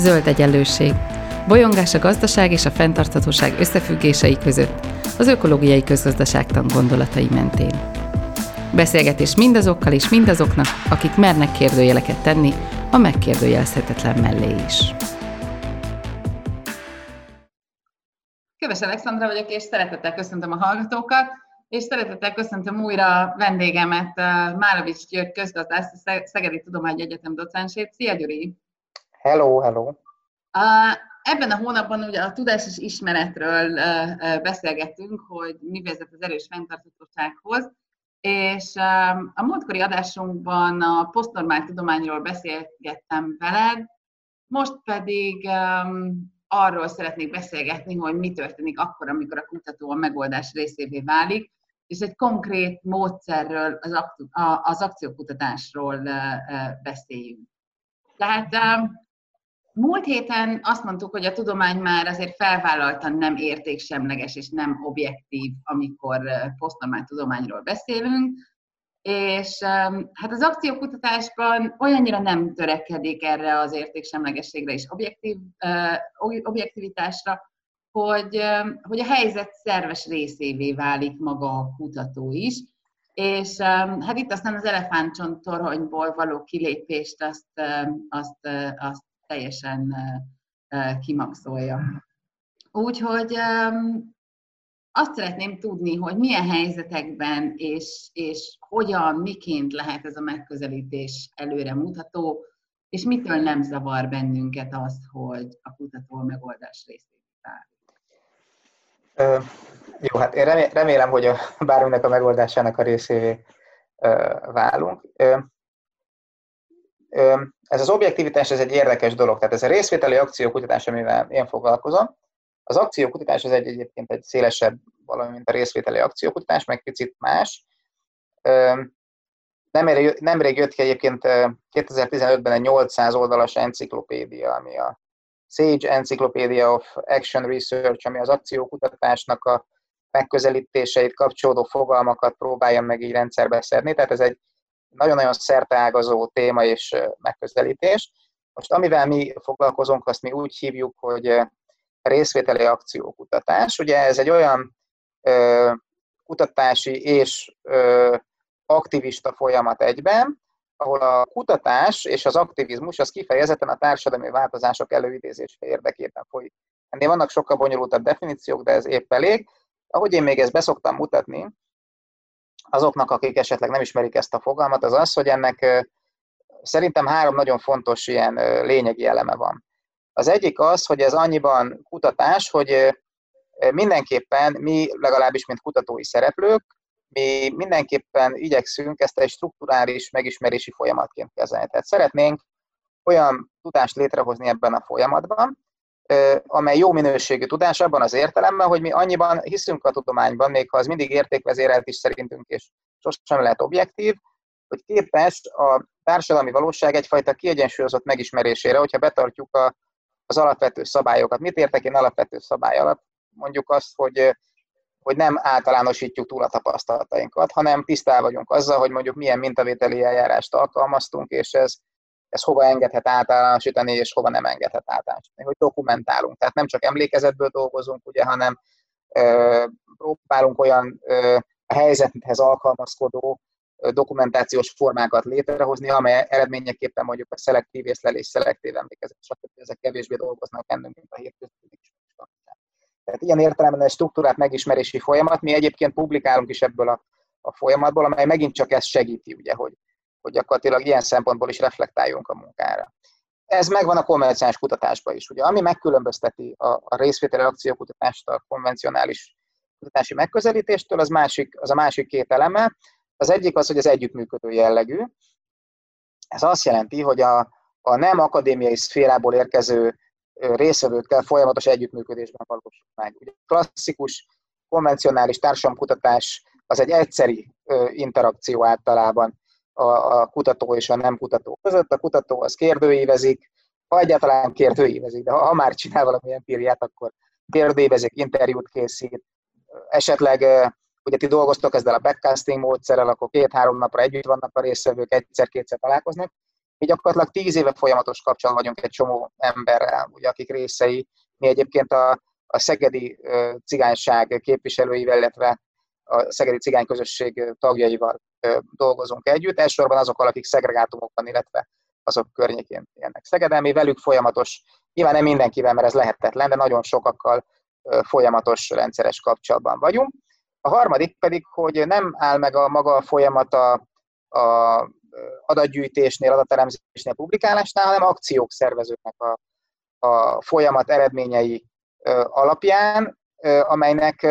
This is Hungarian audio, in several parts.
Zöld egyenlőség. Bolyongás a gazdaság és a fenntarthatóság összefüggései között, az ökológiai közgazdaságtan gondolatai mentén. Beszélgetés mindazokkal és mindazoknak, akik mernek kérdőjeleket tenni a megkérdőjelezhetetlen mellé is. Kedves Alexandra vagyok, és szeretettel köszöntöm a hallgatókat, és szeretettel köszöntöm újra vendégemet, Márovics György közgazdász, a Szegedi Tudományegyetem docensét. Szia, Gyuri! Hello, hello! Ebben a hónapban ugye a tudás és ismeretről beszélgettünk, hogy mi vezet az erős fenntarthatósághoz, és a múltkori adásunkban a posztnormál tudományról beszélgettem veled, most pedig arról szeretnék beszélgetni, hogy mi történik akkor, amikor a kutató a megoldás részévé válik, és egy konkrét módszerről, az, az akciókutatásról beszéljünk. Tehát múlt héten azt mondtuk, hogy a tudomány már azért felvállaltan nem értéksemleges és nem objektív, amikor posztnormál tudományról beszélünk, és hát az akciókutatásban olyannyira nem törekedik erre az értéksemlegességre és objektív, objektivitásra, hogy, hogy a helyzet szerves részévé válik maga a kutató is, és hát itt aztán az elefántcsont toronyból való kilépést azt, azt, azt teljesen kimaxolja. Úgyhogy azt szeretném tudni, hogy milyen helyzetekben és, és hogyan, miként lehet ez a megközelítés előremutató, és mitől nem zavar bennünket az, hogy a kutató a megoldás részét Uh, jó, hát én remélem, hogy a bárminek a megoldásának a részévé válunk. Ez az objektivitás ez egy érdekes dolog, tehát ez a részvételi akciókutatás, amivel én foglalkozom, az akciókutatás az egy egyébként egy szélesebb valami, mint a részvételi akciókutatás, meg picit más. Nemrég, nemrég jött ki egyébként 2015-ben egy 800 oldalas enciklopédia, ami a Sage Encyclopedia of Action Research, ami az akciókutatásnak a megközelítéseit, kapcsolódó fogalmakat próbálja meg így rendszerbe szedni. Tehát ez egy nagyon-nagyon szerteágazó téma és megközelítés. Most amivel mi foglalkozunk, azt mi úgy hívjuk, hogy részvételi akciókutatás. Ugye ez egy olyan ö, kutatási és ö, aktivista folyamat egyben, ahol a kutatás és az aktivizmus az kifejezetten a társadalmi változások előidézése érdekében folyik. Ennél vannak sokkal bonyolultabb definíciók, de ez épp elég. Ahogy én még ezt beszoktam mutatni, azoknak, akik esetleg nem ismerik ezt a fogalmat, az az, hogy ennek szerintem három nagyon fontos ilyen lényegi eleme van. Az egyik az, hogy ez annyiban kutatás, hogy mindenképpen mi, legalábbis mint kutatói szereplők, mi mindenképpen igyekszünk ezt egy strukturális megismerési folyamatként kezelni. Tehát szeretnénk olyan tudást létrehozni ebben a folyamatban, amely jó minőségű tudás abban az értelemben, hogy mi annyiban hiszünk a tudományban, még ha az mindig értékvezérelt is szerintünk, és sosem lehet objektív, hogy képes a társadalmi valóság egyfajta kiegyensúlyozott megismerésére, hogyha betartjuk a, az alapvető szabályokat. Mit értek én alapvető szabály alatt? Mondjuk azt, hogy, hogy nem általánosítjuk túl a tapasztalatainkat, hanem tisztá vagyunk azzal, hogy mondjuk milyen mintavételi eljárást alkalmaztunk, és ez ez hova engedhet általánosítani, és hova nem engedhet általánosítani, hogy dokumentálunk. Tehát nem csak emlékezetből dolgozunk, ugye, hanem ö, próbálunk olyan ö, a helyzethez alkalmazkodó ö, dokumentációs formákat létrehozni, amely eredményeképpen mondjuk a szelektív észlelés, szelektív emlékezet, stb. ezek kevésbé dolgoznak bennünk, mint a hétköznapi Tehát ilyen értelemben egy struktúrát megismerési folyamat, mi egyébként publikálunk is ebből a, a folyamatból, amely megint csak ezt segíti, ugye, hogy, hogy gyakorlatilag ilyen szempontból is reflektáljunk a munkára. Ez megvan a konvencionális kutatásban is. Ugye, ami megkülönbözteti a, a részvételi akciókutatást a konvencionális kutatási megközelítéstől, az, másik, az a másik két eleme. Az egyik az, hogy az együttműködő jellegű. Ez azt jelenti, hogy a, a nem akadémiai szférából érkező részvevőkkel folyamatos együttműködésben valósul meg. Ugye klasszikus, konvencionális társadalomkutatás az egy egyszeri interakció általában a, a kutató és a nem kutató között. A kutató az kérdőívezik, ha egyáltalán kérdőívezik, de ha, ha már csinál valami empíriát, akkor kérdőívezik, interjút készít, esetleg ugye ti dolgoztok ezzel a backcasting módszerrel, akkor két-három napra együtt vannak a részvevők, egyszer-kétszer találkoznak, Mi gyakorlatilag tíz éve folyamatos kapcsolatban vagyunk egy csomó emberrel, ugye, akik részei. Mi egyébként a, a szegedi cigányság képviselőivel, illetve a szegedi cigány közösség tagjaival dolgozunk együtt. Elsősorban azokkal, akik szegregátumokban, illetve azok környékén élnek Szegeden. Mi velük folyamatos, nyilván nem mindenkivel, mert ez lehetetlen, de nagyon sokakkal folyamatos, rendszeres kapcsolatban vagyunk. A harmadik pedig, hogy nem áll meg a maga a folyamat a, adatgyűjtésnél, adatelemzésnél, publikálásnál, hanem akciók szervezőknek a, a folyamat eredményei alapján, amelynek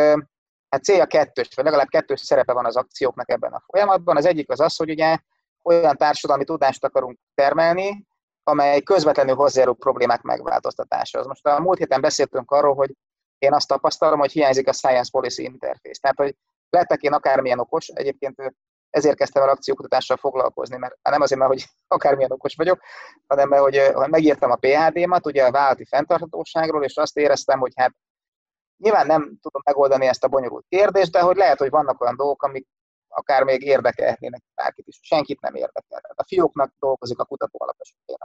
hát célja kettős, vagy legalább kettős szerepe van az akcióknak ebben a folyamatban. Az egyik az az, hogy ugye olyan társadalmi tudást akarunk termelni, amely közvetlenül hozzájárul problémák megváltoztatásához. Most a múlt héten beszéltünk arról, hogy én azt tapasztalom, hogy hiányzik a Science Policy Interface. Tehát, hogy lettek én akármilyen okos, egyébként ezért kezdtem el akciókutatással foglalkozni, mert nem azért, mert hogy akármilyen okos vagyok, hanem mert hogy megírtam a PHD-mat, ugye a vállalati fenntarthatóságról, és azt éreztem, hogy hát nyilván nem tudom megoldani ezt a bonyolult kérdést, de hogy lehet, hogy vannak olyan dolgok, amik akár még érdekelhetnének bárkit is. Senkit nem érdekel. A fióknak dolgozik a kutató alapesetén.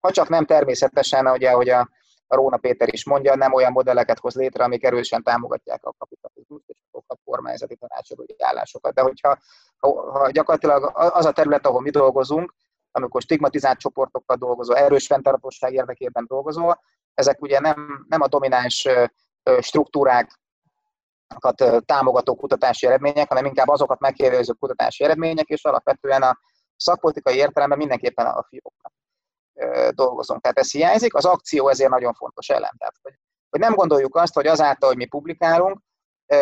Ha csak nem természetesen, ugye, hogy a, a Róna Péter is mondja, nem olyan modelleket hoz létre, amik erősen támogatják a kapitalizmust és a kormányzati tanácsadói állásokat. De hogyha ha, ha gyakorlatilag az a terület, ahol mi dolgozunk, amikor stigmatizált csoportokkal dolgozó, erős fenntartóság érdekében dolgozó, ezek ugye nem, nem a domináns struktúrák támogató kutatási eredmények, hanem inkább azokat megkérdező kutatási eredmények, és alapvetően a szakpolitikai értelemben mindenképpen a fióknak dolgozunk. Tehát ez hiányzik, az akció ezért nagyon fontos elem. Tehát, hogy, hogy nem gondoljuk azt, hogy azáltal, hogy mi publikálunk,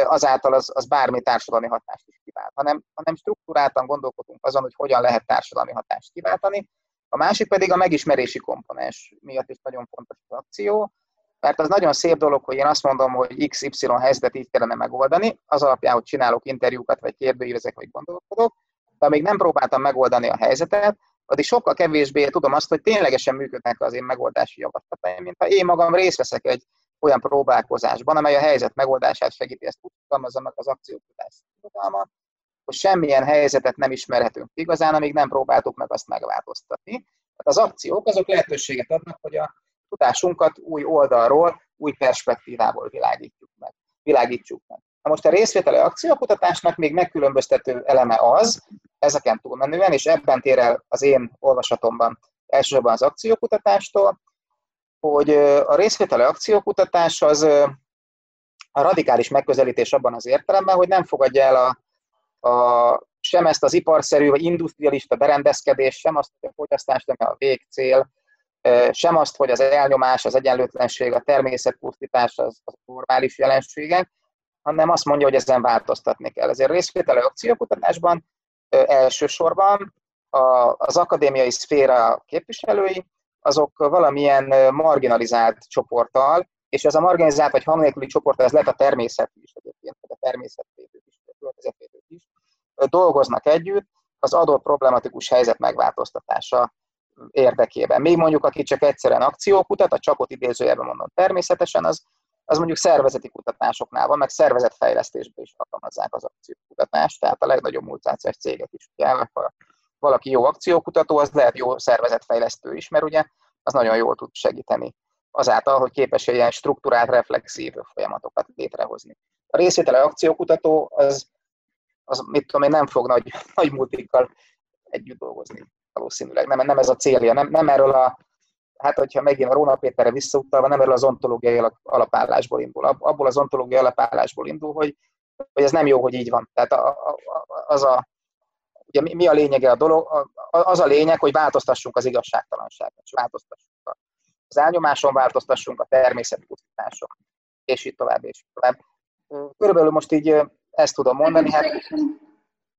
azáltal az, az bármi társadalmi hatást is kivált, hanem, hanem struktúráltan gondolkodunk azon, hogy hogyan lehet társadalmi hatást kiváltani. A másik pedig a megismerési komponens miatt is nagyon fontos az akció, mert az nagyon szép dolog, hogy én azt mondom, hogy XY helyzetet így kellene megoldani, az alapján, hogy csinálok interjúkat, vagy kérdőívezek, vagy gondolkodok, de amíg nem próbáltam megoldani a helyzetet, addig sokkal kevésbé tudom azt, hogy ténylegesen működnek az én megoldási javaslataim, mint ha én magam részt veszek egy olyan próbálkozásban, amely a helyzet megoldását segíti, ezt úgy fogalmazza meg az akciókutás fogalma, hogy semmilyen helyzetet nem ismerhetünk igazán, amíg nem próbáltuk meg azt megváltoztatni. Tehát az akciók azok lehetőséget adnak, hogy a tudásunkat új oldalról, új perspektívából világítjuk meg. Világítsuk meg. Na most a részvételi akciókutatásnak még megkülönböztető eleme az, ezeken túlmenően, és ebben tér el az én olvasatomban elsősorban az akciókutatástól, hogy a részvételi akciókutatás az a radikális megközelítés abban az értelemben, hogy nem fogadja el a, a, sem ezt az iparszerű vagy industrialista berendezkedést, sem azt, hogy a fogyasztás nem a végcél, sem azt, hogy az elnyomás, az egyenlőtlenség, a természetpusztítás az, az normális jelenségek, hanem azt mondja, hogy ezen változtatni kell. Ezért részvételi akciókutatásban elsősorban az akadémiai szféra képviselői, azok valamilyen marginalizált csoporttal, és ez a marginalizált vagy hangnélküli csoport, ez lehet a természet is egyébként, a természetvédők is, a is, dolgoznak együtt az adott problematikus helyzet megváltoztatása érdekében. Még mondjuk, aki csak egyszerűen akciókutat, a csapot idézőjelben mondom természetesen, az, az mondjuk szervezeti kutatásoknál van, meg szervezetfejlesztésben is alkalmazzák az akciókutatást, tehát a legnagyobb multinációs cégek is. Ugye, ha valaki jó akciókutató, az lehet jó szervezetfejlesztő is, mert ugye az nagyon jól tud segíteni azáltal, hogy képes ilyen struktúrált, reflexív folyamatokat létrehozni. A részvétele akciókutató az, az mit tudom én, nem fog nagy, nagy multikkal együtt dolgozni valószínűleg. Nem, nem ez a célja, nem, nem erről a, hát hogyha megint a Róna Péterre visszautalva, nem erről az ontológiai alapállásból indul. Abból az ontológiai alapállásból indul, hogy, hogy ez nem jó, hogy így van. Tehát a, a, az a, ugye mi, mi a lényege a dolog? Az a lényeg, hogy változtassunk az igazságtalanságon, és változtassunk az elnyomáson, változtassunk a természetpusztításon, és így tovább, és így tovább. Körülbelül most így ezt tudom mondani. Hát,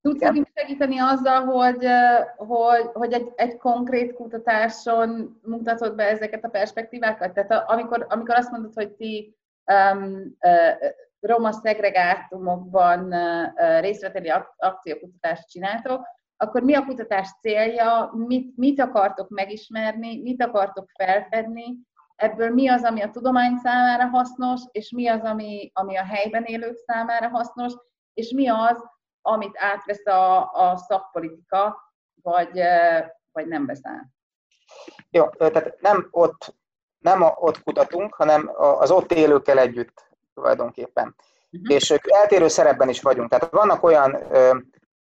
Tudsz nekünk segíteni azzal, hogy, hogy, hogy egy, egy konkrét kutatáson mutatod be ezeket a perspektívákat? Tehát amikor, amikor azt mondod, hogy ti um, uh, roma szegregátumokban uh, részveteli akciókutatást csináltok, akkor mi a kutatás célja, mit, mit akartok megismerni, mit akartok felfedni, ebből mi az, ami a tudomány számára hasznos, és mi az, ami, ami a helyben élők számára hasznos, és mi az, amit átvesz a, a szakpolitika, vagy, vagy nem beszáll? Jó, tehát nem ott, nem ott kutatunk, hanem az ott élőkkel együtt tulajdonképpen. Uh-huh. És eltérő szerepben is vagyunk. Tehát vannak olyan, ö,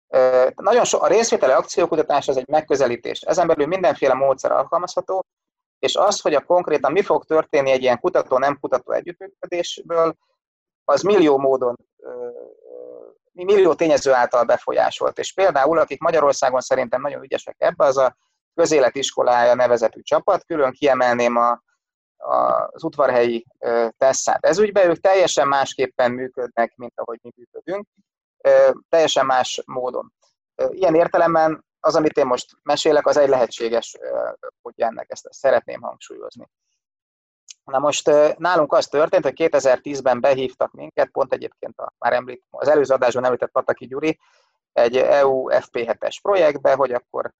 ö, nagyon so, a részvételi akciókutatás az egy megközelítés. Ezen belül mindenféle módszer alkalmazható, és az, hogy a konkrétan mi fog történni egy ilyen kutató-nem kutató együttműködésből, az millió módon, millió tényező által befolyásolt. És például, akik Magyarországon szerintem nagyon ügyesek ebbe, az a közéletiskolája nevezetű csapat, külön kiemelném a, a, az udvarhelyi tesszát. Ez ügyben ők teljesen másképpen működnek, mint ahogy mi működünk, teljesen más módon. Ilyen értelemben az, amit én most mesélek, az egy lehetséges, hogy ennek ezt szeretném hangsúlyozni. Na most nálunk az történt, hogy 2010-ben behívtak minket, pont egyébként a, már említ, az előző adásban említett Pataki Gyuri, egy EU FP7-es projektbe, hogy akkor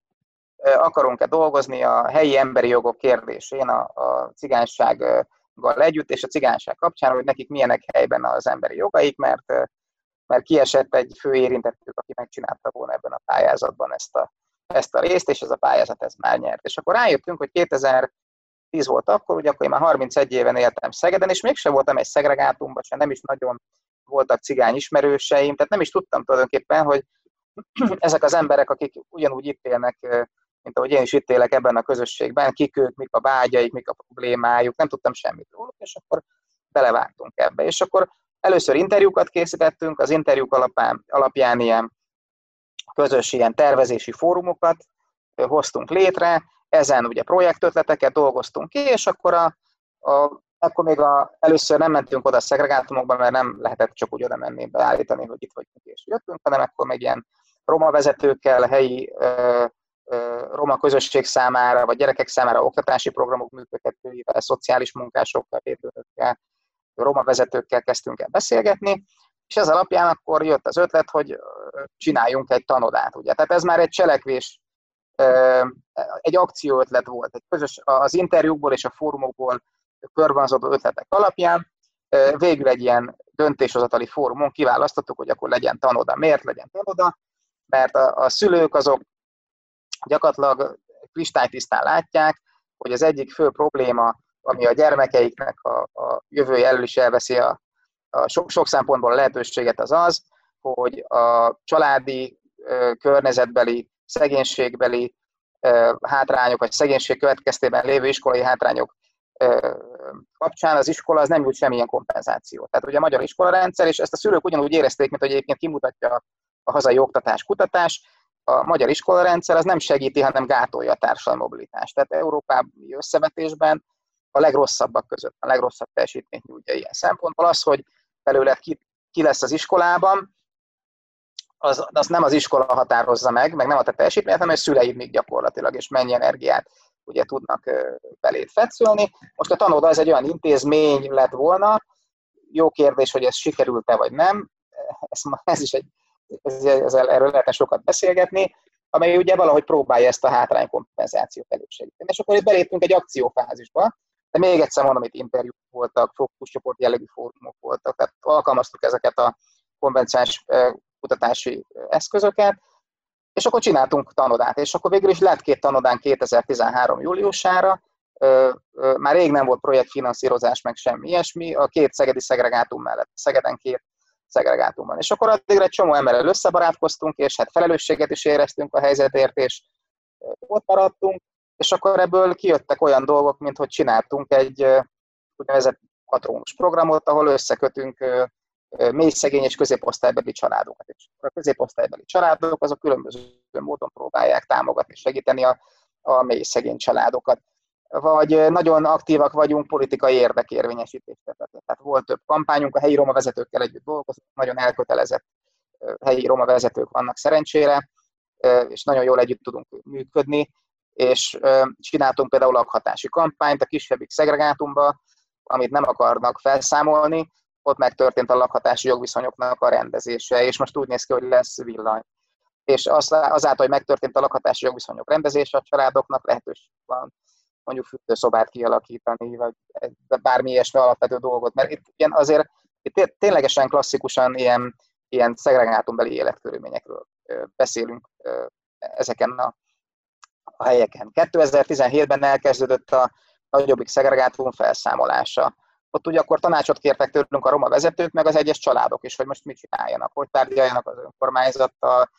akarunk-e dolgozni a helyi emberi jogok kérdésén a, a cigánysággal együtt, és a cigányság kapcsán, hogy nekik milyenek helyben az emberi jogaik, mert, mert kiesett egy fő érintettük, aki megcsinálta volna ebben a pályázatban ezt a, ezt a részt, és ez a pályázat ez már nyert. És akkor rájöttünk, hogy 2010 volt akkor, ugye akkor én már 31 éven éltem Szegeden, és mégsem voltam egy szegregátumban, sem nem is nagyon voltak cigány ismerőseim, tehát nem is tudtam tulajdonképpen, hogy ezek az emberek, akik ugyanúgy itt élnek mint ahogy én is itt élek ebben a közösségben, kik ők, mik a vágyaik, mik a problémájuk, nem tudtam semmit róluk, és akkor belevágtunk ebbe. És akkor először interjúkat készítettünk, az interjúk alapján, alapján ilyen közös ilyen tervezési fórumokat hoztunk létre, ezen ugye projektötleteket dolgoztunk ki, és akkor a, a akkor még a, először nem mentünk oda a szegregátumokba, mert nem lehetett csak úgy oda menni, beállítani, hogy itt vagyunk és jöttünk, hanem akkor még ilyen roma vezetőkkel, helyi ö, roma közösség számára, vagy gyerekek számára oktatási programok működtetőivel, szociális munkásokkal, védőkkel, roma vezetőkkel kezdtünk el beszélgetni, és ez alapján akkor jött az ötlet, hogy csináljunk egy tanodát. Ugye? Tehát ez már egy cselekvés, egy ötlet volt, egy közös, az interjúkból és a fórumokból körvonzódó ötletek alapján végül egy ilyen döntéshozatali fórumon kiválasztottuk, hogy akkor legyen tanoda. Miért legyen tanoda? Mert a, a szülők azok gyakorlatilag kristálytisztán látják, hogy az egyik fő probléma, ami a gyermekeiknek a, a jövője elől is elveszi a, a sok, sok szempontból a lehetőséget, az az, hogy a családi környezetbeli, szegénységbeli hátrányok, vagy szegénység következtében lévő iskolai hátrányok kapcsán az iskola az nem jut semmilyen kompenzációt. Tehát ugye a magyar iskolarendszer, és ezt a szülők ugyanúgy érezték, mint hogy egyébként kimutatja a hazai oktatás, kutatás, a magyar iskolarendszer az nem segíti, hanem gátolja a társadalmi mobilitást. Tehát európai összevetésben a legrosszabbak között, a legrosszabb teljesítményt nyújtja ilyen szempontból. Az, hogy belőle ki, ki lesz az iskolában, az, az nem az iskola határozza meg, meg nem a te teljesítményt, hanem a szüleid még gyakorlatilag, és mennyi energiát ugye tudnak belét fetszölni. Most a tanóda ez egy olyan intézmény lett volna, jó kérdés, hogy ez sikerült-e vagy nem, ez, ez is egy ez, ez, erről lehetne sokat beszélgetni, amely ugye valahogy próbálja ezt a hátránykompenzációt elősegíteni. És akkor itt beléptünk egy akciófázisba, de még egyszer mondom, itt interjúk voltak, fókuszcsoport jellegű fórumok voltak, tehát alkalmaztuk ezeket a konvenciális kutatási eszközöket, és akkor csináltunk tanodát, és akkor végül is lett két tanodán 2013. júliusára, már rég nem volt projektfinanszírozás, meg semmi ilyesmi, a két szegedi szegregátum mellett. Szegeden két szegregátumban. És akkor addigra egy csomó emberrel összebarátkoztunk, és hát felelősséget is éreztünk a helyzetért, és ott maradtunk, és akkor ebből kijöttek olyan dolgok, mint hogy csináltunk egy úgynevezett patronus programot, ahol összekötünk mély szegény és középosztálybeli családokat. És a középosztálybeli családok azok különböző módon próbálják támogatni, segíteni a, a mély szegény családokat vagy nagyon aktívak vagyunk politikai érdekérvényesítés területén. Tehát volt több kampányunk, a helyi roma vezetőkkel együtt dolgozunk, nagyon elkötelezett helyi roma vezetők vannak szerencsére, és nagyon jól együtt tudunk működni, és csináltunk például lakhatási kampányt a kisebbik szegregátumba, amit nem akarnak felszámolni, ott megtörtént a lakhatási jogviszonyoknak a rendezése, és most úgy néz ki, hogy lesz villany. És azáltal, hogy megtörtént a lakhatási jogviszonyok rendezése, a családoknak lehetőség van mondjuk fürdőszobát kialakítani, vagy bármi ilyesmi alapvető dolgot, mert itt ilyen azért itt ténylegesen klasszikusan ilyen, ilyen szegregátumbeli életkörülményekről beszélünk ezeken a, a helyeken. 2017-ben elkezdődött a nagyobbik szegregátum felszámolása. Ott ugye akkor tanácsot kértek tőlünk a roma vezetők, meg az egyes családok is, hogy most mit csináljanak, hogy tárgyaljanak az önkormányzattal.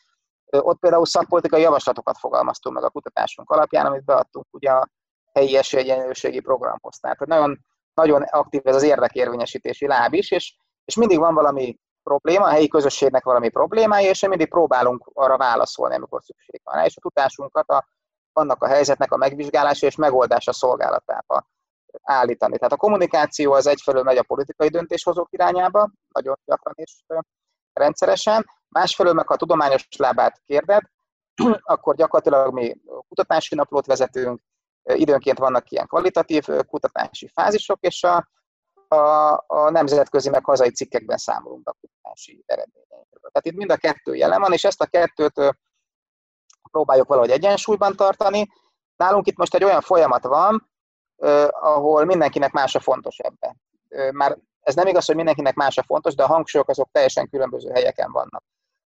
Ott például szakpolitikai javaslatokat fogalmaztunk meg a kutatásunk alapján, amit beadtunk ugye a helyi esélyegyenlőségi programhoz. Tehát hogy nagyon, nagyon aktív ez az érdekérvényesítési láb is, és, és mindig van valami probléma, a helyi közösségnek valami problémája, és mindig próbálunk arra válaszolni, amikor szükség van. És a tudásunkat a, annak a helyzetnek a megvizsgálása és megoldása szolgálatába állítani. Tehát a kommunikáció az egyfelől megy a politikai döntéshozók irányába, nagyon gyakran és rendszeresen, másfelől meg ha a tudományos lábát kérded, akkor gyakorlatilag mi kutatási naplót vezetünk, időnként vannak ilyen kvalitatív kutatási fázisok, és a, a, a nemzetközi meg hazai cikkekben számolunk a kutatási eredményeinkről. Tehát itt mind a kettő jelen van, és ezt a kettőt próbáljuk valahogy egyensúlyban tartani. Nálunk itt most egy olyan folyamat van, ahol mindenkinek más a fontos ebbe. Már ez nem igaz, hogy mindenkinek más a fontos, de a hangsúlyok azok teljesen különböző helyeken vannak.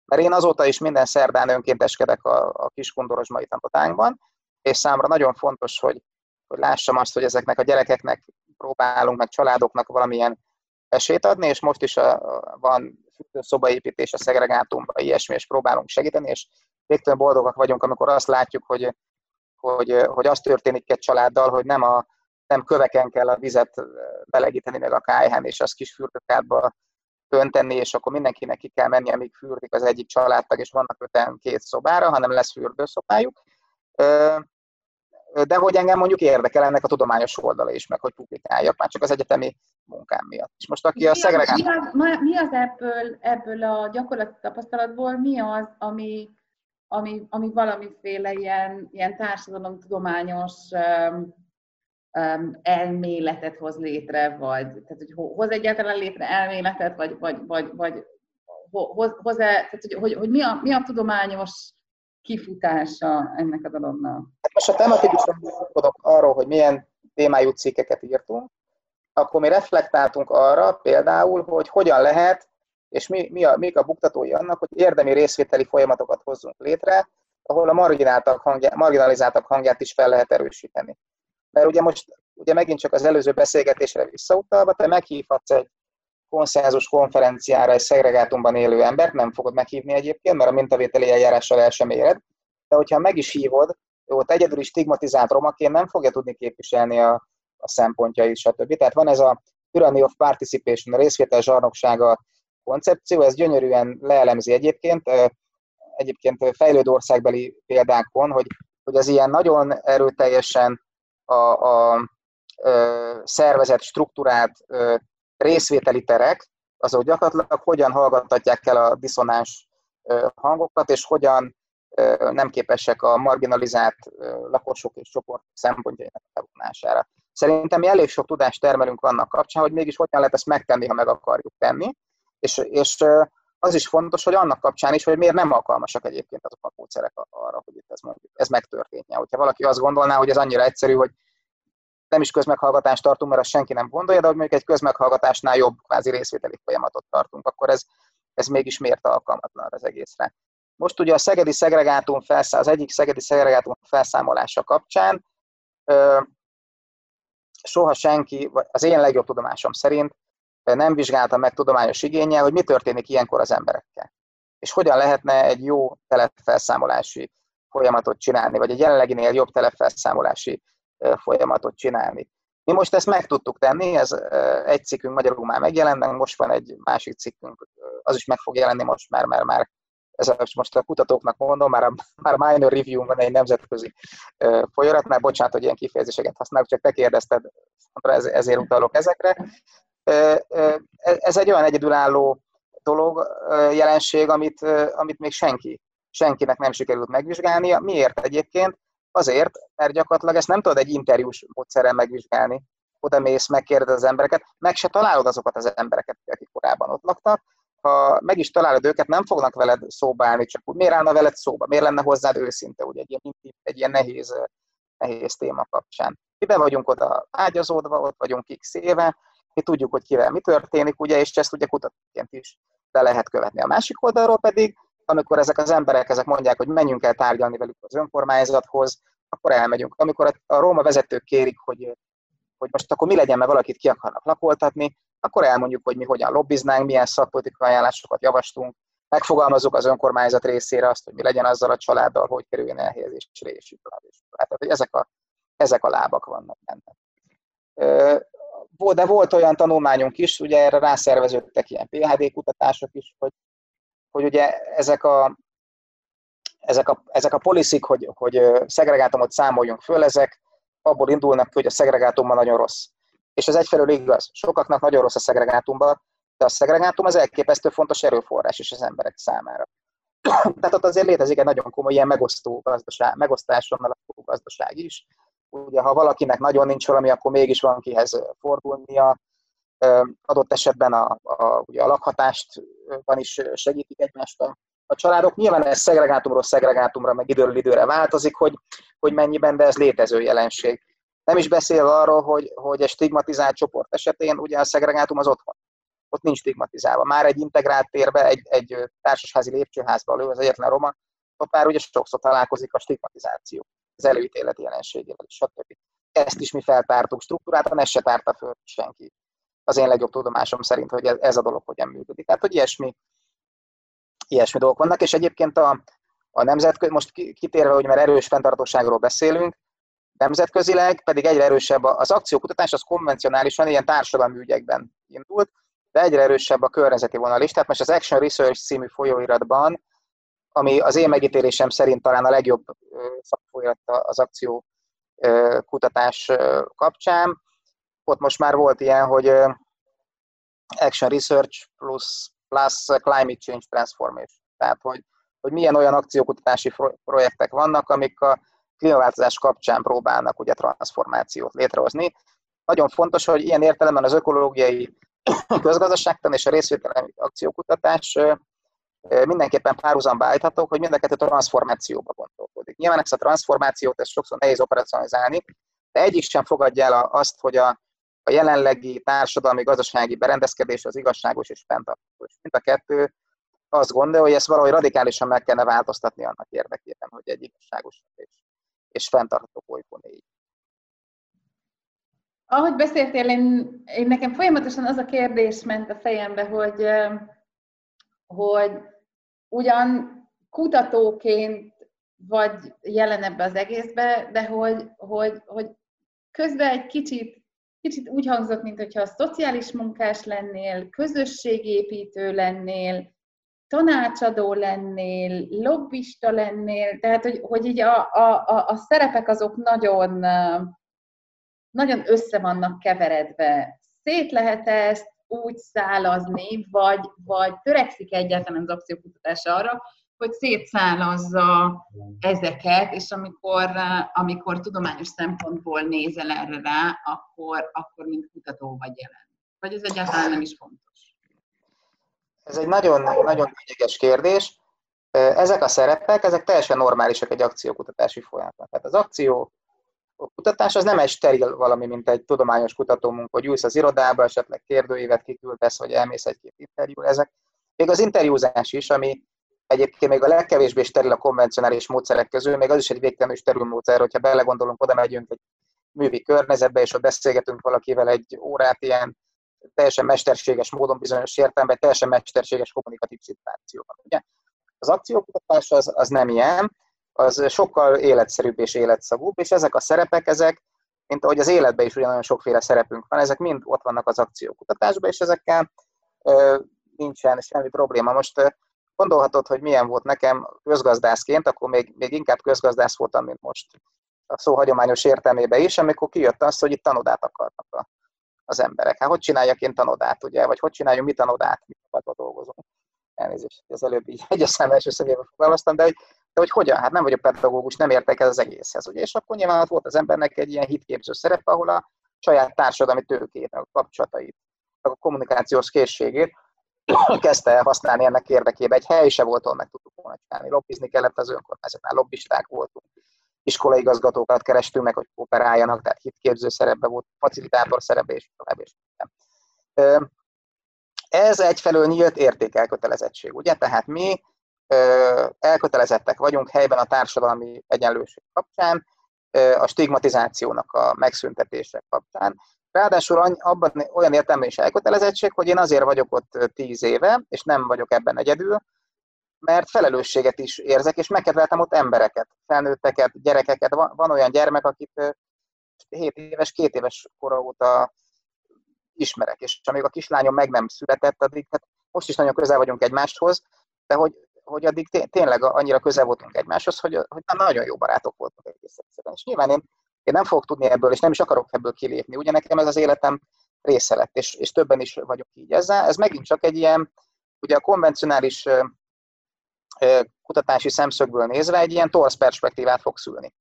Mert én azóta is minden szerdán önkénteskedek a, a Kiskundorozsmai tanutánkban, és számra nagyon fontos, hogy, hogy lássam azt, hogy ezeknek a gyerekeknek próbálunk, meg családoknak valamilyen esélyt adni, és most is a, a, van szobaépítés a szegregátumban, ilyesmi, és próbálunk segíteni, és végtelen boldogak vagyunk, amikor azt látjuk, hogy, hogy, hogy az történik egy családdal, hogy nem, a, nem köveken kell a vizet belegíteni meg a kájhán, és az kis fürdőkádba öntenni, és akkor mindenkinek ki kell menni, amíg fürdik az egyik családtag, és vannak öten két szobára, hanem lesz fürdőszobájuk de hogy engem mondjuk érdekel ennek a tudományos oldala is, meg hogy publikáljak, már csak az egyetemi munkám miatt. És most aki a szegregát... Mi az, mi az ebből, ebből a gyakorlati tapasztalatból, mi az, ami, ami, ami valamiféle ilyen, ilyen társadalomtudományos um, um, elméletet hoz létre, vagy tehát, hogy hoz egyáltalán létre elméletet, vagy, vagy, vagy, vagy hoz, tehát, hogy, hogy, hogy mi, a, mi a tudományos kifutása ennek a dolognak? Most a tematikusan gondolkodok arról, hogy milyen témájú cikkeket írtunk, akkor mi reflektáltunk arra például, hogy hogyan lehet, és mi, mi a, mik a buktatói annak, hogy érdemi részvételi folyamatokat hozzunk létre, ahol a margináltak hangját, marginalizáltak hangját is fel lehet erősíteni. Mert ugye most ugye megint csak az előző beszélgetésre visszautalva, te meghívhatsz egy konszenzus konferenciára egy szegregátumban élő embert, nem fogod meghívni egyébként, mert a mintavételi eljárással el sem éred, de hogyha meg is hívod, ott egyedül is stigmatizált romaként nem fogja tudni képviselni a, a szempontjait, stb. Tehát van ez a tyranny of participation, a részvétel zsarnoksága koncepció, ez gyönyörűen leelemzi egyébként, egyébként fejlődő országbeli példákon, hogy, hogy az ilyen nagyon erőteljesen a, a, a szervezet struktúrát részvételi terek, azok gyakorlatilag hogyan hallgattatják el a diszonáns hangokat, és hogyan nem képesek a marginalizált lakosok és csoport szempontjainak bevonására. Szerintem mi elég sok tudást termelünk annak kapcsán, hogy mégis hogyan lehet ezt megtenni, ha meg akarjuk tenni, és, és az is fontos, hogy annak kapcsán is, hogy miért nem alkalmasak egyébként azok a módszerek arra, hogy itt ez, mondjuk, ez megtörténjen. Hogyha valaki azt gondolná, hogy ez annyira egyszerű, hogy nem is közmeghallgatást tartunk, mert azt senki nem gondolja, de hogy mondjuk egy közmeghallgatásnál jobb kvázi részvételi folyamatot tartunk, akkor ez, ez mégis miért alkalmatlan az egészre. Most ugye a szegedi szegregátum felszá, az egyik szegedi szegregátum felszámolása kapcsán soha senki, az én legjobb tudomásom szerint nem vizsgálta meg tudományos igényel, hogy mi történik ilyenkor az emberekkel. És hogyan lehetne egy jó telepfelszámolási folyamatot csinálni, vagy egy jelenleginél jobb telepfelszámolási folyamatot csinálni. Mi most ezt meg tudtuk tenni, ez egy cikkünk magyarul már megjelent, meg most van egy másik cikkünk, az is meg fog jelenni most már, mert már ez most a kutatóknak mondom, már a, már a minor review van egy nemzetközi folyamat, mert bocsánat, hogy ilyen kifejezéseket használok, csak te kérdezted, ezért utalok ezekre. Ez egy olyan egyedülálló dolog, jelenség, amit, amit még senki, senkinek nem sikerült megvizsgálnia. Miért egyébként? Azért, mert gyakorlatilag ezt nem tudod egy interjús módszerrel megvizsgálni. Oda mész, megkérdez az embereket, meg se találod azokat az embereket, akik korábban ott laktak. Ha meg is találod őket, nem fognak veled szóba állni, csak úgy miért állna veled szóba, miért lenne hozzád őszinte, ugye egy ilyen, egy ilyen nehéz, nehéz téma kapcsán. Mi be vagyunk oda ágyazódva, ott vagyunk x éve, mi tudjuk, hogy kivel mi történik, ugye, és ezt ugye kutatóként is le lehet követni. A másik oldalról pedig amikor ezek az emberek ezek mondják, hogy menjünk el tárgyalni velük az önkormányzathoz, akkor elmegyünk. Amikor a Róma vezetők kérik, hogy, hogy most akkor mi legyen, mert valakit ki akarnak lakoltatni, akkor elmondjuk, hogy mi hogyan lobbiznánk, milyen szakpolitikai ajánlásokat javaslunk, megfogalmazunk az önkormányzat részére azt, hogy mi legyen azzal a családdal, hogy kerüljön elhelyezésre, és így Tehát, hogy ezek a, ezek a lábak vannak benne. De volt olyan tanulmányunk is, ugye erre rászerveződtek ilyen PHD kutatások is, hogy, hogy ugye ezek a, ezek a, ezek a poliszik, hogy, hogy szegregátumot számoljunk föl, ezek abból indulnak hogy a szegregátumban nagyon rossz. És ez egyfelől igaz. Sokaknak nagyon rossz a szegregátumban, de a szegregátum az elképesztő fontos erőforrás is az emberek számára. Tehát ott azért létezik egy nagyon komoly ilyen megosztó gazdaság, megosztáson alapuló gazdaság is. Ugye, ha valakinek nagyon nincs valami, akkor mégis van kihez fordulnia. Adott esetben a, a, ugye a lakhatástban is segítik egymást a, a családok. Nyilván ez szegregátumról szegregátumra, meg időről időre változik, hogy, hogy mennyiben, de ez létező jelenség. Nem is beszél arról, hogy, hogy egy stigmatizált csoport esetén ugye a szegregátum az otthon ott nincs stigmatizálva. Már egy integrált térbe, egy, egy társasházi lépcsőházba lő az egyetlen roma, ott már ugye sokszor találkozik a stigmatizáció, az előítélet jelenségével, stb. Ezt is mi feltártuk struktúráltan, ezt se tárta föl senki. Az én legjobb tudomásom szerint, hogy ez, a dolog hogyan működik. Tehát, hogy ilyesmi, ilyesmi dolgok vannak, és egyébként a, a nemzetközi, most kitérve, hogy már erős fenntartóságról beszélünk, nemzetközileg pedig egyre erősebb az akciókutatás, az konvencionálisan ilyen társadalmi ügyekben indult, de egyre erősebb a környezeti vonal is. Tehát most az Action Research című folyóiratban, ami az én megítélésem szerint talán a legjobb szakfolyóirat az akció kutatás kapcsán, ott most már volt ilyen, hogy Action Research plus, plus Climate Change Transformation. Tehát, hogy, hogy milyen olyan akciókutatási projektek vannak, amik a klímaváltozás kapcsán próbálnak ugye transformációt létrehozni. Nagyon fontos, hogy ilyen értelemben az ökológiai közgazdaságtan és a részvételi akciókutatás mindenképpen párhuzamba állíthatók, hogy mind a kettő transformációba gondolkodik. Nyilván ezt a transformációt ezt sokszor nehéz operacionalizálni, de egyik sem fogadja el azt, hogy a, a jelenlegi társadalmi, gazdasági berendezkedés az igazságos és fenntartható. Mind a kettő azt gondolja, hogy ezt valahogy radikálisan meg kellene változtatni annak érdekében, hogy egy igazságos és, és fenntartható bolygón éljünk ahogy beszéltél, én, én nekem folyamatosan az a kérdés ment a fejembe, hogy, hogy ugyan kutatóként vagy jelen ebbe az egészbe, de hogy, hogy, hogy közben egy kicsit, kicsit úgy hangzott, mintha a szociális munkás lennél, közösségépítő lennél, tanácsadó lennél, lobbista lennél, tehát hogy, hogy így a, a, a, a szerepek azok nagyon, nagyon össze vannak keveredve. Szét lehet ezt úgy szálazni, vagy, vagy törekszik egyáltalán az akciókutatás arra, hogy szétszálazza ezeket, és amikor, amikor tudományos szempontból nézel erre rá, akkor, akkor mint kutató vagy jelen. Vagy ez egyáltalán nem is fontos? Ez egy nagyon, nagyon lényeges kérdés. Ezek a szerepek, ezek teljesen normálisak egy akciókutatási folyamatban. Tehát az akció a kutatás az nem egy steril valami, mint egy tudományos kutatómunk, hogy ülsz az irodába, esetleg kérdőívet kiküldesz, vagy elmész egy-két interjú. Ezek még az interjúzás is, ami egyébként még a legkevésbé steril a konvencionális módszerek közül, még az is egy végtelenül steril módszer, hogyha belegondolunk, oda megyünk egy művi környezetbe, és ott beszélgetünk valakivel egy órát, ilyen teljesen mesterséges módon bizonyos értelemben, teljesen mesterséges kommunikatív szituációban. Ugye? Az akciókutatás az, az nem ilyen, az sokkal életszerűbb és életszagúbb, és ezek a szerepek, ezek, mint ahogy az életben is ugyanolyan sokféle szerepünk van, ezek mind ott vannak az akciókutatásban, és ezekkel ö, nincsen semmi probléma. Most gondolhatod, hogy milyen volt nekem közgazdászként, akkor még, még inkább közgazdász voltam, mint most a szó hagyományos értelmében is, amikor kijött az, hogy itt tanodát akarnak a, az emberek. Hát hogy csináljak én tanodát, ugye? Vagy hogy csináljunk mi tanodát, mi dolgozunk. Elnézést, az előbb így egy szám első személyben fogalmaztam, de hogy de hogy hogyan? Hát nem vagyok pedagógus, nem értek ez az egészhez, ugye? És akkor nyilván volt az embernek egy ilyen hitképző szerepe, ahol a saját társadalmi tőkét, a kapcsolatait, a kommunikációs készségét kezdte el használni ennek érdekében. Egy hely se volt, ahol meg tudtuk volna csinálni. Lobbizni kellett az önkormányzatnál, lobbisták voltunk, iskolaigazgatókat kerestünk meg, hogy kooperáljanak, tehát hitképző szerepbe volt, facilitátor szerepbe, és tovább, és Ez egyfelől nyílt értékelkötelezettség, ugye? Tehát mi elkötelezettek vagyunk helyben a társadalmi egyenlőség kapcsán, a stigmatizációnak a megszüntetése kapcsán. Ráadásul abban olyan értelme is elkötelezettség, hogy én azért vagyok ott tíz éve, és nem vagyok ebben egyedül, mert felelősséget is érzek, és megkedveltem ott embereket, felnőtteket, gyerekeket. Van, van olyan gyermek, akit 7 éves, két éves kora óta ismerek, és amíg a kislányom meg nem született, addig hát most is nagyon közel vagyunk egymáshoz, de hogy, hogy addig tényleg annyira közel voltunk egymáshoz, hogy, hogy nagyon jó barátok voltunk egész egyszerűen. És nyilván én, én nem fogok tudni ebből, és nem is akarok ebből kilépni. Ugye nekem ez az életem része lett, és, és többen is vagyok így ezzel. Ez megint csak egy ilyen, ugye a konvencionális kutatási szemszögből nézve egy ilyen torsz perspektívát fog szülni.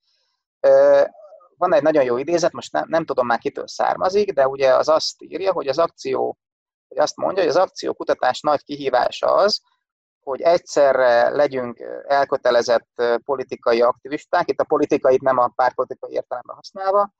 Van egy nagyon jó idézet, most nem, nem tudom már kitől származik, de ugye az azt írja, hogy az akció, hogy azt mondja, hogy az akciókutatás nagy kihívása az, hogy egyszerre legyünk elkötelezett politikai aktivisták, itt a politikait nem a pártpolitikai értelemben használva,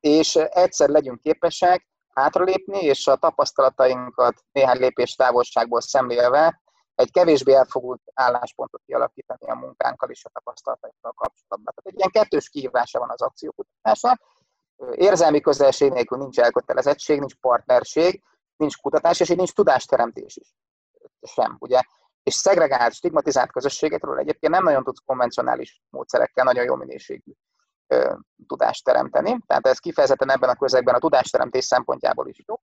és egyszer legyünk képesek hátralépni, és a tapasztalatainkat néhány lépés távolságból szemlélve egy kevésbé elfogult álláspontot kialakítani a munkánkkal és a tapasztalatainkkal kapcsolatban. Tehát egy ilyen kettős kihívása van az akciókutatásnak. Érzelmi közelség nélkül nincs elkötelezettség, nincs partnerség, nincs kutatás, és így nincs tudásteremtés is. Sem, ugye? És szegregált, stigmatizált közösségekről egyébként nem nagyon tudsz konvencionális módszerekkel nagyon jó minőségű tudást teremteni. Tehát ez kifejezetten ebben a közegben a tudásteremtés szempontjából is jó.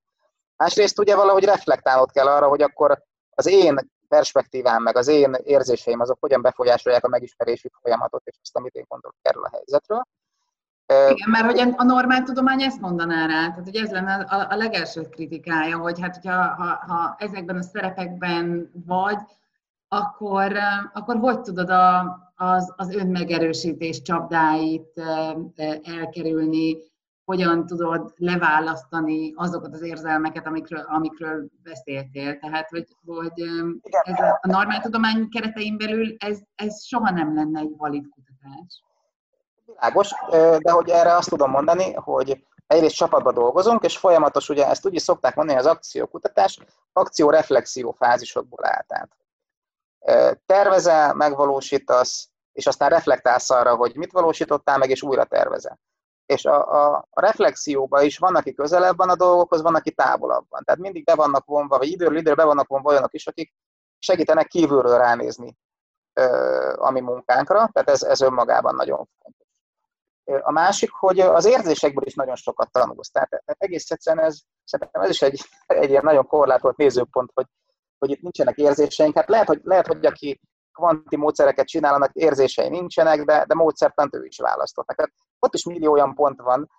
Másrészt ugye valahogy reflektálnod kell arra, hogy akkor az én perspektívám, meg az én érzéseim, azok hogyan befolyásolják a megismerési folyamatot, és azt, amit én gondolok erről a helyzetről. Igen, mert hogy a normál tudomány ezt mondaná rá, tehát hogy ez lenne a legelső kritikája, hogy hát hogyha ha, ha ezekben a szerepekben vagy, akkor, akkor hogy tudod a, az, az önmegerősítés csapdáit elkerülni, hogyan tudod leválasztani azokat az érzelmeket, amikről, amikről beszéltél. Tehát, hogy, hogy ez a, a normál tudomány keretein belül ez, ez soha nem lenne egy valid kutatás. Világos, de hogy erre azt tudom mondani, hogy egyrészt csapatban dolgozunk, és folyamatos, ugye ezt úgy is szokták mondani, az akciókutatás akció-reflexió fázisokból áll. Tehát tervezel, megvalósítasz, és aztán reflektálsz arra, hogy mit valósítottál meg, és újra tervezel és a, a, a reflexióban is van, aki közelebb van a dolgokhoz, van, aki távolabb van. Tehát mindig be vannak vonva, vagy időről időre be vannak vonva olyanok is, akik segítenek kívülről ránézni ö, a mi munkánkra, tehát ez, ez önmagában nagyon fontos. A másik, hogy az érzésekből is nagyon sokat tanulsz. Tehát, tehát egész egyszerűen ez, szerintem ez is egy, egy ilyen nagyon korlátolt nézőpont, hogy, hogy itt nincsenek érzéseink. Hát lehet, hogy, lehet, hogy aki kvanti módszereket csinálnak, érzései nincsenek, de, de módszertant ő is választott. Tehát ott is millió olyan pont van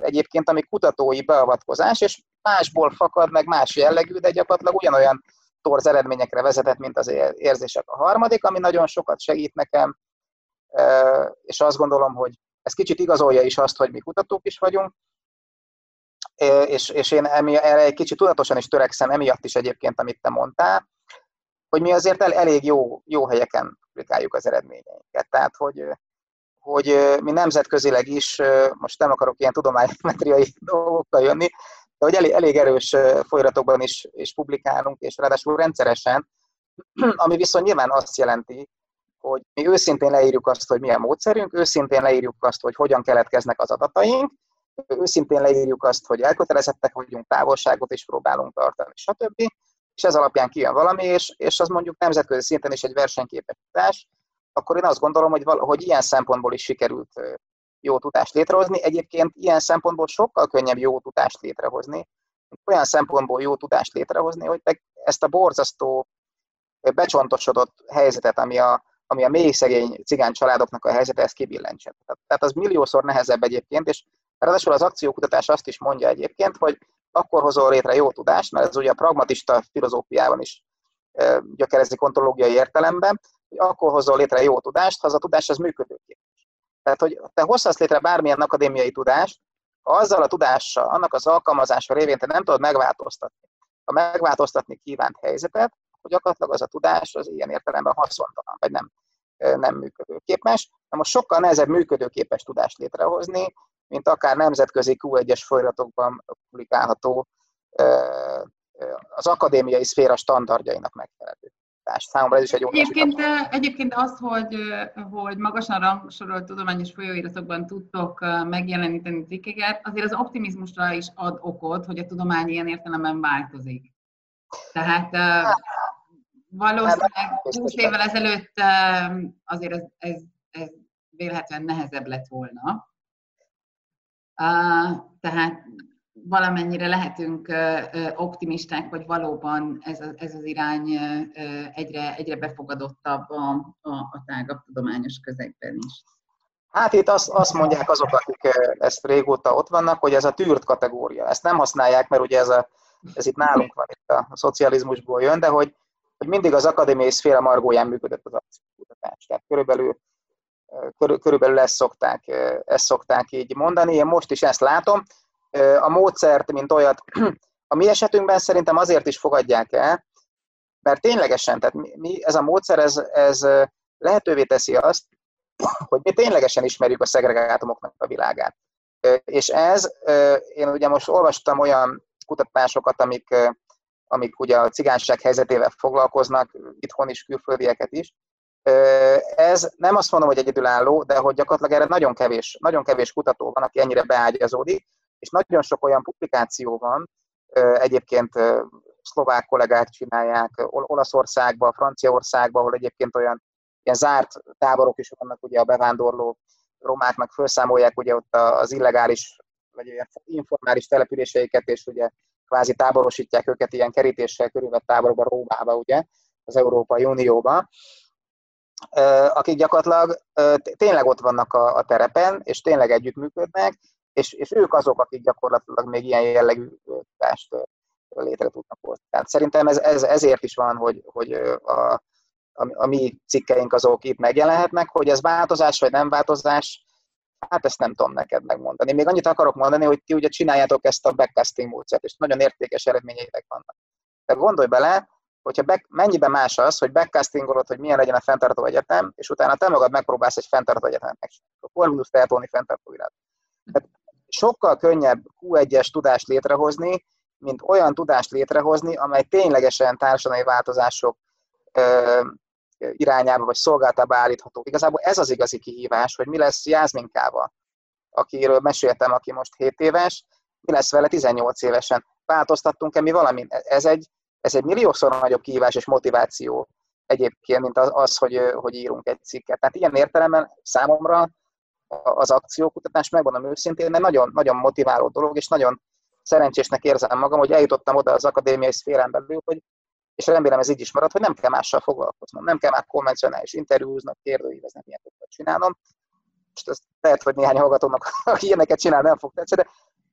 egyébként, ami kutatói beavatkozás, és másból fakad, meg más jellegű, de gyakorlatilag ugyanolyan torz eredményekre vezetett, mint az érzések. A harmadik, ami nagyon sokat segít nekem, és azt gondolom, hogy ez kicsit igazolja is azt, hogy mi kutatók is vagyunk, és, és én erre egy kicsit tudatosan is törekszem, emiatt is egyébként, amit te mondtál, hogy mi azért el, elég jó, jó helyeken publikáljuk az eredményeinket. Tehát, hogy, hogy mi nemzetközileg is, most nem akarok ilyen tudománymetriai dolgokkal jönni, de hogy elég, elég erős folyamatokban is, is publikálunk, és ráadásul rendszeresen, ami viszont nyilván azt jelenti, hogy mi őszintén leírjuk azt, hogy milyen módszerünk, őszintén leírjuk azt, hogy hogyan keletkeznek az adataink, őszintén leírjuk azt, hogy elkötelezettek vagyunk, távolságot is próbálunk tartani, stb és ez alapján kijön valami, és, és az mondjuk nemzetközi szinten is egy versenyképes akkor én azt gondolom, hogy, hogy ilyen szempontból is sikerült jó tudást létrehozni. Egyébként ilyen szempontból sokkal könnyebb jó tudást létrehozni, olyan szempontból jó tudást létrehozni, hogy te ezt a borzasztó becsontosodott helyzetet, ami a, ami a mély szegény cigány családoknak a helyzete, ezt kibillentsen. Tehát az milliószor nehezebb egyébként, és ráadásul az akciókutatás azt is mondja egyébként, hogy akkor hozol létre jó tudást, mert ez ugye a pragmatista filozófiában is gyökerezik ontológiai értelemben, hogy akkor hozol létre jó tudást, ha az a tudás az működőképes. Tehát, hogy te hozhatsz létre bármilyen akadémiai tudást, ha azzal a tudással, annak az alkalmazása révén te nem tudod megváltoztatni a megváltoztatni kívánt helyzetet, hogy gyakorlatilag az a tudás az ilyen értelemben haszontalan, vagy nem, nem működőképes. Na most sokkal nehezebb működőképes tudást létrehozni, mint akár nemzetközi Q1-es folyamatokban publikálható az akadémiai szféra standardjainak megfelelő. kutatás. Számomra ez is egy óriási egyébként, egyébként az, hogy, hogy magasan rangsorolt tudományos folyóiratokban tudtok megjeleníteni cikkeket, azért az optimizmusra is ad okot, hogy a tudomány ilyen értelemben változik. Tehát valószínűleg 20 évvel ezelőtt azért ez, ez, ez vélhetően nehezebb lett volna. Tehát valamennyire lehetünk optimisták, hogy valóban ez, ez az irány egyre, egyre befogadottabb a, a, a tágabb tudományos közegben is. Hát itt azt, azt mondják azok, akik ezt régóta ott vannak, hogy ez a tűrt kategória. Ezt nem használják, mert ugye ez, a, ez itt nálunk van, itt a, a szocializmusból jön, de hogy, hogy mindig az akadémiai szféra margóján működött az akciókutatás. Tehát körülbelül, körülbelül ezt szokták, ezt szokták így mondani. Én most is ezt látom a módszert, mint olyat, a mi esetünkben szerintem azért is fogadják el, mert ténylegesen, tehát mi, ez a módszer, ez, ez lehetővé teszi azt, hogy mi ténylegesen ismerjük a szegregátumoknak a világát. És ez, én ugye most olvastam olyan kutatásokat, amik, amik ugye a cigányság helyzetével foglalkoznak, itthon is, külföldieket is. Ez nem azt mondom, hogy egyedülálló, de hogy gyakorlatilag erre nagyon kevés, nagyon kevés kutató van, aki ennyire beágyazódik, és nagyon sok olyan publikáció van, egyébként szlovák kollégák csinálják, Olaszországban, Franciaországban, ahol egyébként olyan ilyen zárt táborok is vannak, ugye a bevándorló romáknak felszámolják ugye ott az illegális, vagy ilyen informális településeiket, és ugye kvázi táborosítják őket ilyen kerítéssel körülvett táborokban, Rómába, ugye, az Európai Unióba, akik gyakorlatilag tényleg ott vannak a, a terepen, és tényleg együttműködnek, és, és ők azok, akik gyakorlatilag még ilyen jellegű tudást létre tudnak hozni. Tehát szerintem ez, ez ezért is van, hogy, hogy a, a, a mi cikkeink azok itt megjelenhetnek, hogy ez változás vagy nem változás, hát ezt nem tudom neked megmondani. Még annyit akarok mondani, hogy ti ugye csináljátok ezt a backcasting módszert, és nagyon értékes eredményeitek vannak. De gondolj bele, hogyha back, mennyiben más az, hogy backcastingolod, hogy milyen legyen a fenntartó egyetem, és utána te magad megpróbálsz egy fenntartó egyetemet megcsinálni. Akkor Corvinus feltolni fenntartó irat. Tehát sokkal könnyebb Q1-es tudást létrehozni, mint olyan tudást létrehozni, amely ténylegesen társadalmi változások ö, irányába vagy szolgáltába állítható. Igazából ez az igazi kihívás, hogy mi lesz Jászminkával, akiről meséltem, aki most 7 éves, mi lesz vele 18 évesen. Változtattunk-e mi valamit? Ez egy, ez egy milliószor nagyobb kihívás és motiváció egyébként, mint az, az hogy, hogy írunk egy cikket. Tehát ilyen értelemben számomra az akciókutatás, megmondom őszintén, mert nagyon, nagyon motiváló dolog, és nagyon szerencsésnek érzem magam, hogy eljutottam oda az akadémiai szférán belül, hogy, és remélem ez így is marad, hogy nem kell mással foglalkoznom, nem kell már konvencionális interjúznak, kérdőíveznek, ilyen dolgokat csinálnom. Most ez lehet, hogy néhány hallgatónak, aki ilyeneket csinál, nem fog tetszeni, de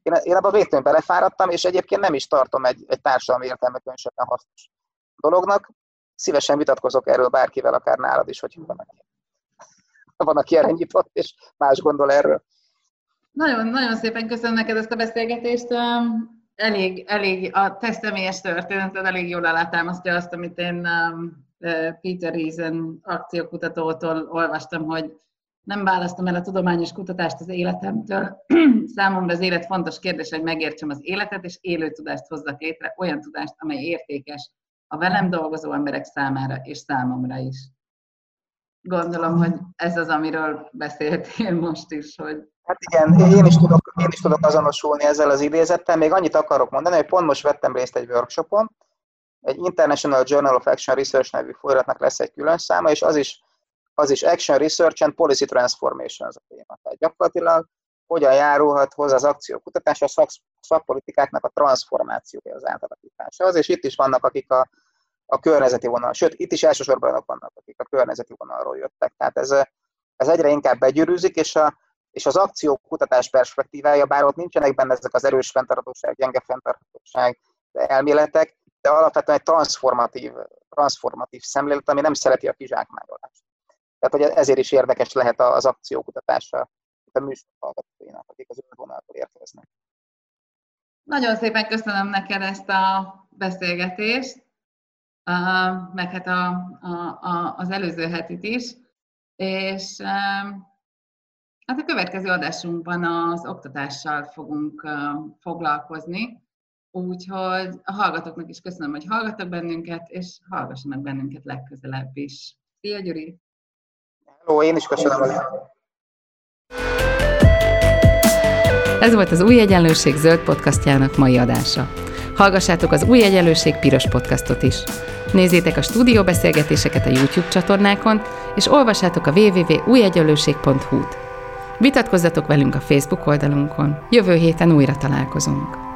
én, én abban végtelen belefáradtam, és egyébként nem is tartom egy, egy társadalmi értelme különösebben hasznos dolognak. Szívesen vitatkozok erről bárkivel, akár nálad is, hogy van aki van, aki erre nyitott, és más gondol erről. Nagyon, nagyon szépen köszönöm neked ezt a beszélgetést. Elég, elég a te személyes történeted elég jól alátámasztja azt, amit én Peter Reason akciókutatótól olvastam, hogy nem választom el a tudományos kutatást az életemtől. Számomra az élet fontos kérdés, hogy megértsem az életet, és élő tudást hozzak létre, olyan tudást, amely értékes a velem dolgozó emberek számára és számomra is. Gondolom, hogy ez az, amiről beszéltél most is, hogy... Hát igen, én is, tudok, én is tudok azonosulni ezzel az idézettel. Még annyit akarok mondani, hogy pont most vettem részt egy workshopon, egy International Journal of Action Research nevű folyamatnak lesz egy külön száma, és az is, az is Action Research and Policy Transformation az a téma. Tehát gyakorlatilag hogyan járulhat hozzá az akciókutatás a szak, szakpolitikáknak a transformációja, az átalakítása. Az, és itt is vannak, akik a a környezeti vonal. Sőt, itt is elsősorban azok vannak, akik a környezeti vonalról jöttek. Tehát ez, ez egyre inkább begyűrűzik, és, a, és az akció kutatás perspektívája, bár ott nincsenek benne ezek az erős fenntarthatóság, gyenge fenntarthatóság elméletek, de alapvetően egy transformatív, transformatív szemlélet, ami nem szereti a kizsákmányolást. Tehát, hogy ezért is érdekes lehet az akciókutatása a műsor hallgatóinak, akik az vonalból érkeznek. Nagyon szépen köszönöm neked ezt a beszélgetést meg hát a, a, a, az előző hetit is. És hát a következő adásunkban az oktatással fogunk foglalkozni. Úgyhogy a hallgatóknak is köszönöm, hogy hallgattak bennünket, és hallgassanak bennünket legközelebb is. Szia, Gyuri! Hello, én is köszönöm. Ez volt az Új Egyenlőség zöld podcastjának mai adása. Hallgassátok az Új Egyenlőség piros podcastot is. Nézzétek a stúdióbeszélgetéseket a YouTube csatornákon, és olvassátok a www.újegyenlőség.hu-t. Vitatkozzatok velünk a Facebook oldalunkon. Jövő héten újra találkozunk.